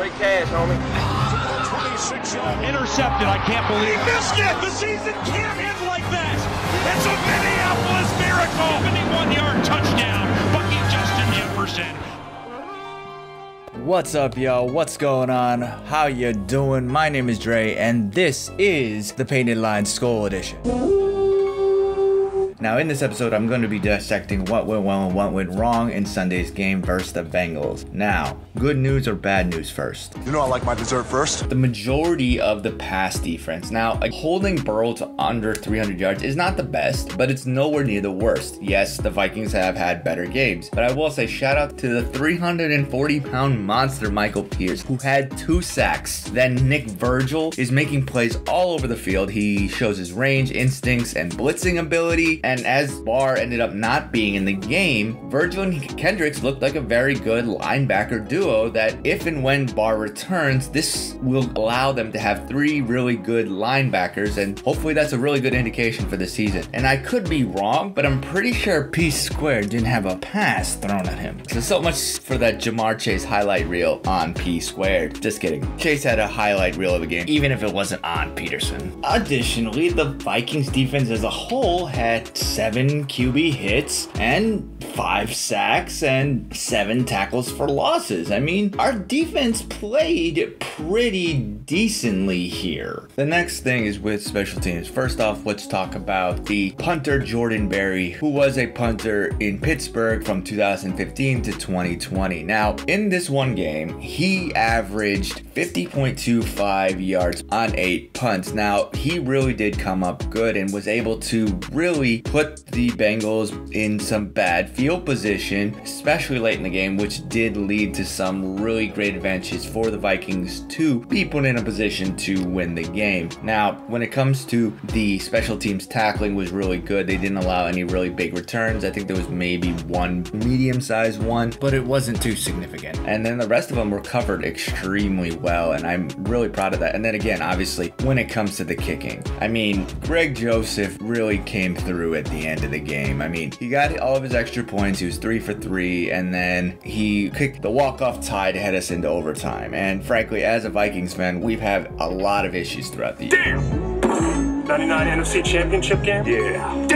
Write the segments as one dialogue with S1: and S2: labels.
S1: act.
S2: Straight cash, homie.
S1: 26 yard intercepted. I can't believe he missed it. The season can't end like that. It's a Minneapolis miracle. 71 yard touchdown. Bucky Justin Jefferson.
S3: What's up, yo? What's going on? How you doing? My name is Dre, and this is the Painted Line Skol Edition. Now, in this episode, I'm going to be dissecting what went well and what went wrong in Sunday's game versus the Bengals. Now, good news or bad news first?
S4: You know I like my dessert first.
S3: The majority of the pass defense. Now, holding Burrow to under 300 yards is not the best, but it's nowhere near the worst. Yes, the Vikings have had better games, but I will say shout out to the 340 pound monster Michael Pierce, who had two sacks. Then Nick Vigil is making plays all over the field. He shows his range, instincts, and blitzing ability. And as Barr ended up not being in the game, Vigil and Kendricks looked like a very good linebacker duo that if and when Barr returns, this will allow them to have three really good linebackers, and hopefully that's a really good indication for the season. And I could be wrong, but I'm pretty sure P Square didn't have a pass thrown at him. So so much for that Ja'Marr Chase highlight reel on P Squared. Just kidding. Chase had a highlight reel of the game, even if it wasn't on Peterson. Additionally, the Vikings defense as a whole had seven QB hits and five sacks and seven tackles for losses. I mean, our defense played pretty decently here. The next thing is with special teams. First off, let's talk about the punter Jordan Berry, who was a punter in Pittsburgh from 2015 to 2020. Now, in this one game, he averaged 50.25 yards on eight punts. Now, he really did come up good and was able to really put the Bengals in some bad field position, especially late in the game, which did lead to some really great advantages for the Vikings to be put in a position to win the game. Now, when it comes to the special teams tackling was really good. They didn't allow any really big returns. I think there was maybe one medium-sized one, but it wasn't too significant. And then the rest of them were covered extremely well, and I'm really proud of that. And then again, obviously, when it comes to the kicking, I mean, Greg Joseph really came through at the end of the game. I mean, he got all of his extra points. He was three for three, and then he kicked the walk-off tie to head us into overtime. And frankly, as a Vikings fan, we've had a lot of issues throughout the year.
S5: Damn! 99 NFC Championship game? Yeah.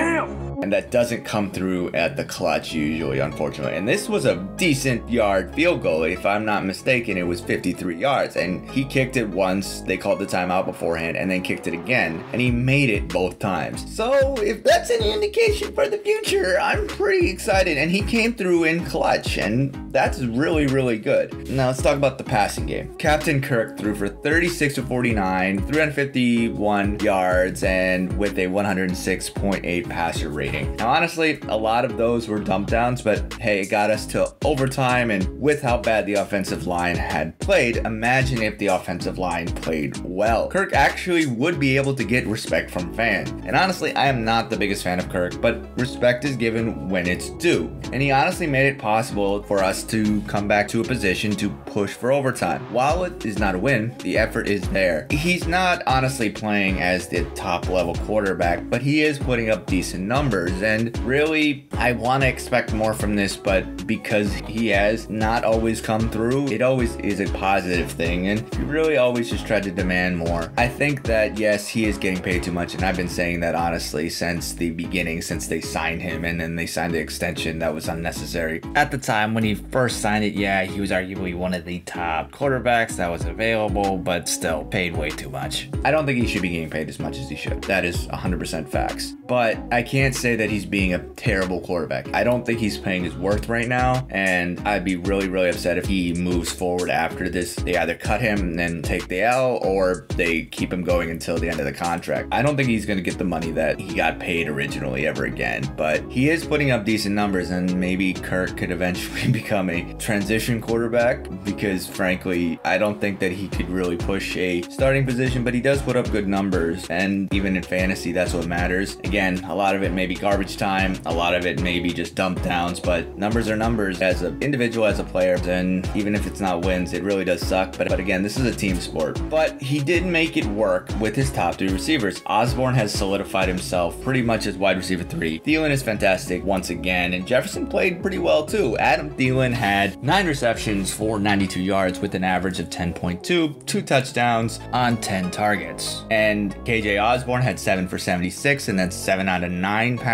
S3: And that doesn't come through at the clutch usually, unfortunately. And this was a decent yard field goal. If I'm not mistaken, it was 53 yards. And he kicked it once, they called the timeout beforehand, and then kicked it again. And he made it both times. So if that's any indication for the future, I'm pretty excited. And he came through in clutch, and that's really, really good. Now let's talk about the passing game. Captain Kirk threw for 36 to 49, 351 yards, and with a 106.8 passer rating. Now, honestly, a lot of those were dump downs, but hey, it got us to overtime. And with how bad the offensive line had played, imagine if the offensive line played well. Kirk actually would be able to get respect from fans. And honestly, I am not the biggest fan of Kirk, but respect is given when it's due. And he honestly made it possible for us to come back to a position to push for overtime. While it is not a win, the effort is there. He's not honestly playing as the top level quarterback, but he is putting up decent numbers. And really, I want to expect more from this, but because he has not always come through, it always is a positive thing. And you really always just try to demand more. I think that, yes, he is getting paid too much. And I've been saying that honestly since the beginning, since they signed him and then they signed the extension that was unnecessary. At the time when he first signed it, yeah, he was arguably one of the top quarterbacks that was available, but still paid way too much. I don't think he should be getting paid as much as he should. That is 100% facts. But I can't say that he's being a terrible quarterback. I don't think he's paying his worth right now, and I'd be really, really upset if he moves forward after this. They either cut him and then take the L, or they keep him going until the end of the contract. I don't think he's going to get the money that he got paid originally ever again, but he is putting up decent numbers, and maybe Kirk could eventually become a transition quarterback because, frankly, I don't think that he could really push a starting position, but he does put up good numbers, and even in fantasy, that's what matters. Again, a lot of it may be garbage time. A lot of it maybe just dump downs, but numbers are numbers as an individual, as a player. And even if it's not wins, it really does suck. But, but again, this is a team sport. But he did make it work with his top three receivers. Osborne has solidified himself pretty much as wide receiver three. Thielen is fantastic once again, and Jefferson played pretty well too. Adam Thielen had nine receptions for 92 yards with an average of 10.2, two touchdowns on 10 targets. And KJ Osborne had seven for 76 and then seven out of nine passes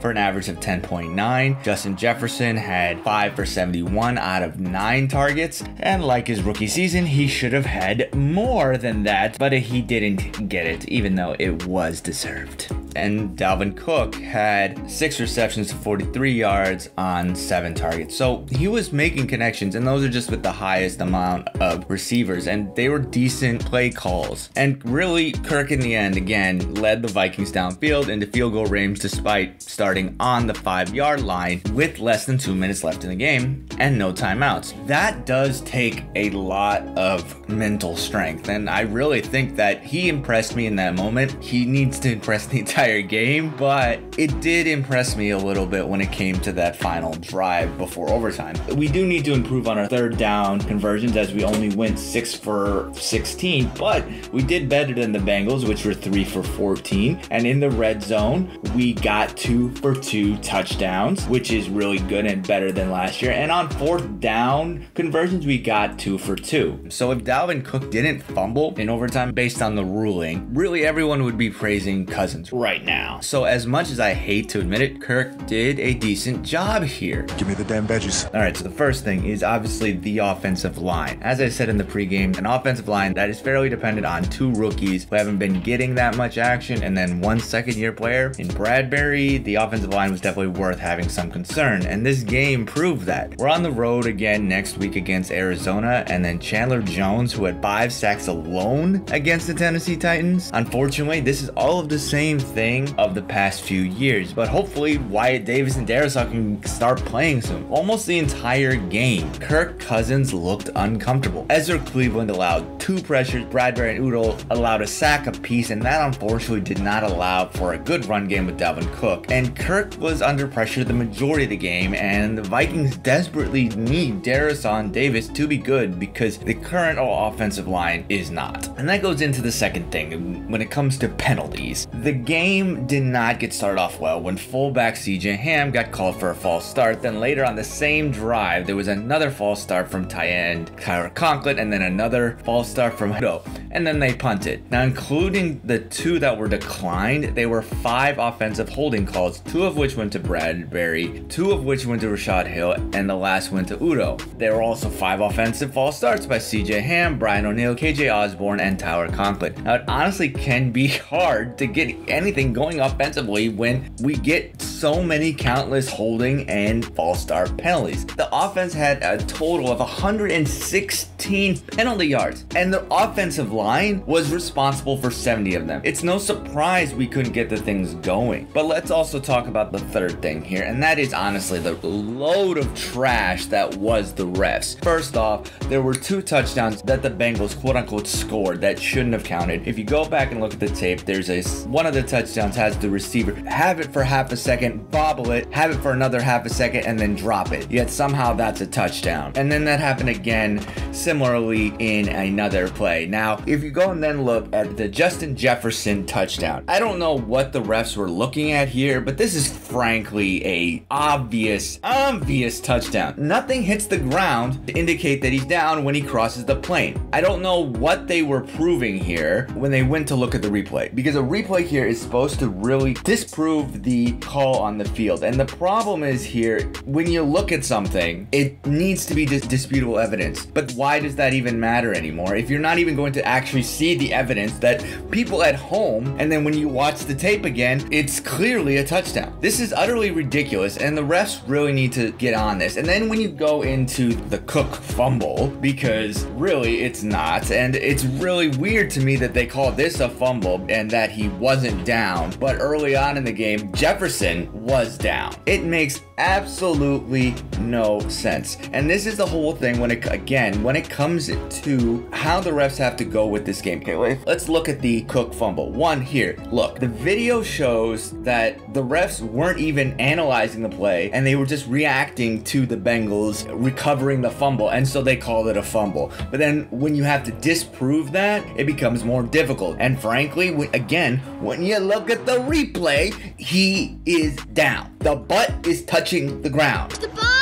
S3: for an average of 10.9. Justin Jefferson had five for 71 out of nine targets. And like his rookie season, he should have had more than that, but he didn't get it, even though it was deserved and Dalvin Cook had six receptions to 43 yards on seven targets. So he was making connections, and those are just with the highest amount of receivers, and they were decent play calls. And really, Kirk in the end, again, led the Vikings downfield into field goal range despite starting on the five yard line with less than two minutes left in the game and no timeouts. That does take a lot of mental strength, and I really think that he impressed me in that moment. He needs to impress the entire entire game, but it did impress me a little bit when it came to that final drive before overtime. We do need to improve on our third down conversions as we only went 6 for 16, but we did better than the Bengals, which were 3 for 14. And in the red zone, we got 2 for 2 touchdowns, which is really good and better than last year. And on fourth down conversions, we got 2 for 2. So if Dalvin Cook didn't fumble in overtime based on the ruling, really everyone would be praising Cousins right right now. So as much as I hate to admit it, Kirk did a decent job here.
S4: Give me the damn veggies.
S3: All right, so the first thing is obviously the offensive line. As I said in the pregame, an offensive line that is fairly dependent on two rookies who haven't been getting that much action and then one second year player. In Bradbury, the offensive line was definitely worth having some concern, and this game proved that. We're on the road again next week against Arizona, and then Chandler Jones, who had five sacks alone against the Tennessee Titans. Unfortunately, this is all of the same thing thing of the past few years, but hopefully Wyatt Davis and Darrisaw can start playing soon. Almost the entire game, Kirk Cousins looked uncomfortable. Ezra Cleveland allowed two pressures, Bradbury and Udoh allowed a sack apiece, and that unfortunately did not allow for a good run game with Dalvin Cook. And Kirk was under pressure the majority of the game, and the Vikings desperately need Darrisaw and Davis to be good because the current offensive line is not. And that goes into the second thing when it comes to penalties. The game game did not get started off well when fullback CJ Ham got called for a false start. Then later on the same drive, there was another false start from tight end Tyler Conklin, and then another false start from Udoh, and then they punted. Now, including the two that were declined, they were five offensive holding calls, two of which went to Bradbury, two of which went to Rashad Hill, and the last went to Udoh. There were also five offensive false starts by CJ Ham, Brian O'Neill, KJ Osborne, and Tyler Conklin. Now, it honestly can be hard to get anything anything going offensively when we get so many countless holding and false start penalties. The offense had a total of 116 penalty yards, and the offensive line was responsible for 70 of them. It's no surprise we couldn't get the things going. But let's also talk about the third thing here, and that is honestly the load of trash that was the refs. First off, there were two touchdowns that the Bengals quote unquote scored that shouldn't have counted. If you go back and look at the tape, there's a one of the touchdowns has the receiver have it for half a second, bobble it, have it for another half a second, and then drop it. Yet somehow that's a touchdown. And then that happened again similarly in another play. Now, if you go and then look at the Justin Jefferson touchdown, I don't know what the refs were looking at here, but this is frankly a obvious, obvious touchdown. Nothing hits the ground to indicate that he's down when he crosses the plane. I don't know what they were proving here when they went to look at the replay because a replay here is supposed to really disprove the call on the field. And the problem is here, when you look at something, it needs to be dis- disputable evidence. But why does that even matter anymore? If you're not even going to actually see the evidence that people at home, and then when you watch the tape again, it's clearly a touchdown. This is utterly ridiculous, and the refs really need to get on this. And then when you go into the Cook fumble, because really it's not, and it's really weird to me that they call this a fumble and that he wasn't down down. But early on in the game, Jefferson was down. It makes absolutely no sense. And this is the whole thing when it, again, when it comes to how the refs have to go with this game. Okay, let's look at the Cook fumble. One here, look, the video shows that the refs weren't even analyzing the play and they were just reacting to the Bengals recovering the fumble. And so they called it a fumble. But then when you have to disprove that, it becomes more difficult. And frankly, again, when you look at the replay, he is down. The butt is touching the ground. The butt!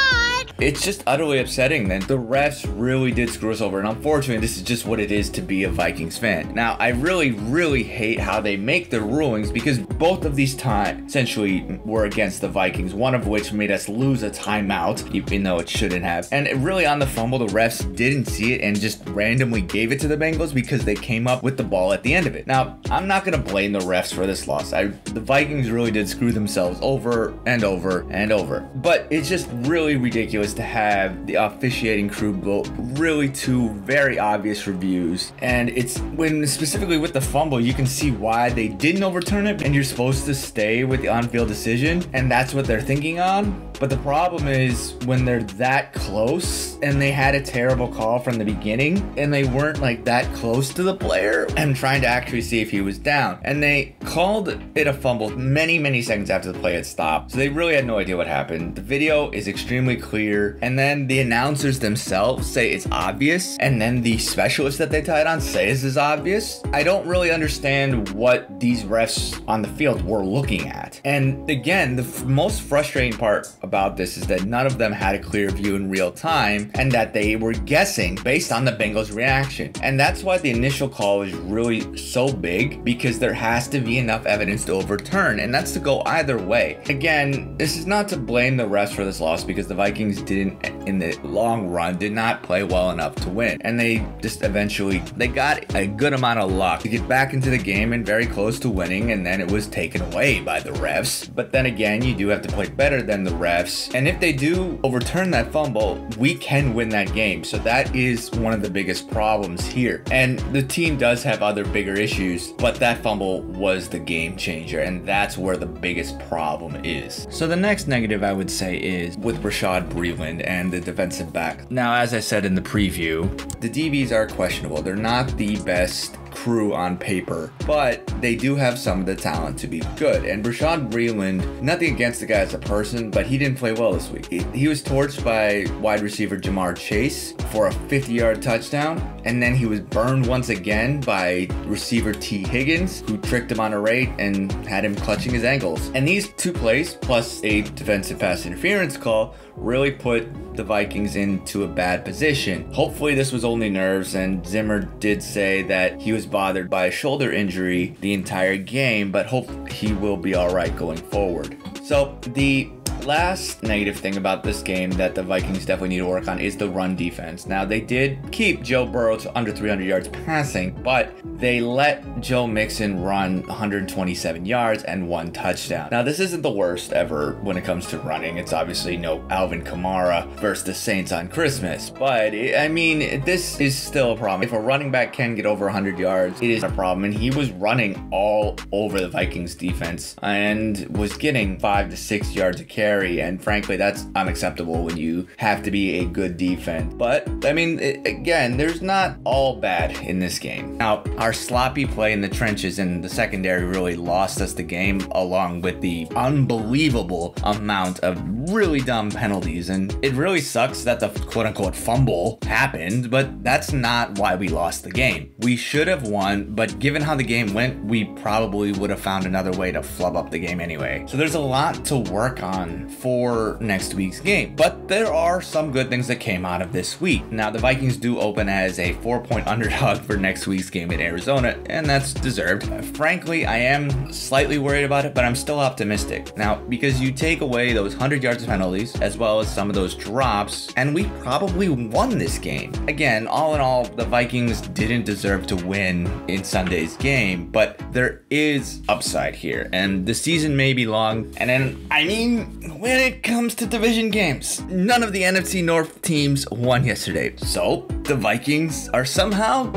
S3: It's just utterly upsetting that the refs really did screw us over. And unfortunately, this is just what it is to be a Vikings fan. Now, I really, really hate how they make their rulings because both of these times essentially were against the Vikings, one of which made us lose a timeout, even though it shouldn't have. And really, on the fumble, the refs didn't see it and just randomly gave it to the Bengals because they came up with the ball at the end of it. Now, I'm not going to blame the refs for this loss. I, the Vikings really did screw themselves over and over and over. But it's just really ridiculous to have the officiating crew blow really two very obvious reviews. And it's when specifically with the fumble, you can see why they didn't overturn it, and you're supposed to stay with the on field decision, and that's what they're thinking on. But the problem is when they're that close and they had a terrible call from the beginning and they weren't like that close to the player and trying to actually see if he was down. And they called it a fumble many, many seconds after the play had stopped. So they really had no idea what happened. The video is extremely clear. And then the announcers themselves say it's obvious. And then the specialists that they tied on say this is obvious. I don't really understand what these refs on the field were looking at. And again, the most frustrating part about this is that none of them had a clear view in real time and that they were guessing based on the Bengals' reaction. And that's why the initial call is really so big because there has to be enough evidence to overturn, and that's to go either way. Again, this is not to blame the refs for this loss because the Vikings didn't, in the long run, did not play well enough to win. And they just eventually, they got a good amount of luck to get back into the game and very close to winning, and then it was taken away by the refs. But then again, you do have to play better than the refs. And if they do overturn that fumble, we can win that game. So that is one of the biggest problems here. And the team does have other bigger issues, but that fumble was the game changer. And that's where the biggest problem is. So the next negative I would say is with Bashaud And the defensive back. Now, as I said in the preview, the DBs are questionable. They're not the best crew on paper, but they do have some of the talent to be good. And Bashaud Breeland, nothing against the guy as a person, but he didn't play well this week. He, he was torched by wide receiver Ja'Marr Chase for a 50 yard touchdown, and then he was burned once again by receiver Tee Higgins, who tricked him on a rate and had him clutching his ankles. And these two plays, plus a defensive pass interference call, really put the Vikings into a bad position. Hopefully, this was only nerves, and Zimmer did say that he was bothered by a shoulder injury the entire game, but hope he will be all right going forward. So, the last negative thing about this game that the Vikings definitely need to work on is the run defense. Now, they did keep Joe Burrow to under 300 yards passing, but they let Joe Mixon run 127 yards and one touchdown. Now, this isn't the worst ever when it comes to running. It's obviously no Alvin Kamara versus the Saints on Christmas, but I mean, this is still a problem. If a running back can get over 100 yards, it is a problem. And he was running all over the Vikings defense and was getting five to six yards a carry carry, and frankly, that's unacceptable when you have to be a good defense. But I mean, it, again, there's not all bad in this game. Now, our sloppy play in the trenches and the secondary really lost us the game, along with the unbelievable amount of really dumb penalties. And it really sucks that the quote unquote fumble happened, but that's not why we lost the game. We should have won, but given how the game went, we probably would have found another way to flub up the game anyway. So there's a lot to work on for next week's game. But there are some good things that came out of this week. Now, the Vikings do open as a four point underdog for next week's game in Arizona, and that's deserved. Uh, frankly, I am slightly worried about it, but I'm still optimistic. Now, because you take away those 100 yards of penalties, as well as some of those drops, and we probably won this game. Again, all in all, the Vikings didn't deserve to win in Sunday's game, but there is upside here, and the season may be long. And then, I mean, when it comes to division games, none of the NFC North teams won yesterday. So the Vikings are somehow.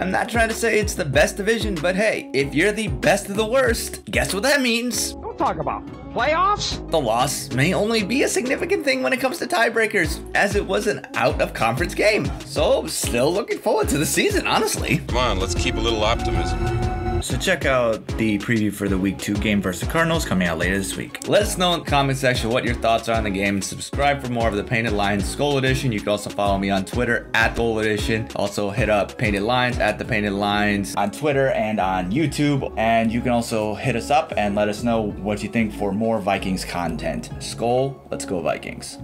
S3: I'm not trying to say it's the best division, but hey, if you're the best of the worst, guess what that means?
S2: Don't talk about? Playoffs?
S3: The loss may only be a significant thing when it comes to tiebreakers, as it was an out of conference game. So, still looking forward to the season, honestly.
S4: Come on, let's keep a little optimism.
S6: So check out the preview for the week two game versus the Cardinals coming out later this week.
S3: Let us know in the comment section what your thoughts are on the game and subscribe for more of the Painted Lines Skol Edition. You can also follow me on Twitter at Skol Edition. Also hit up Painted Lines at the Painted Lines
S6: on Twitter and on YouTube. And you can also hit us up and let us know what you think for more Vikings content. Skol, let's go Vikings.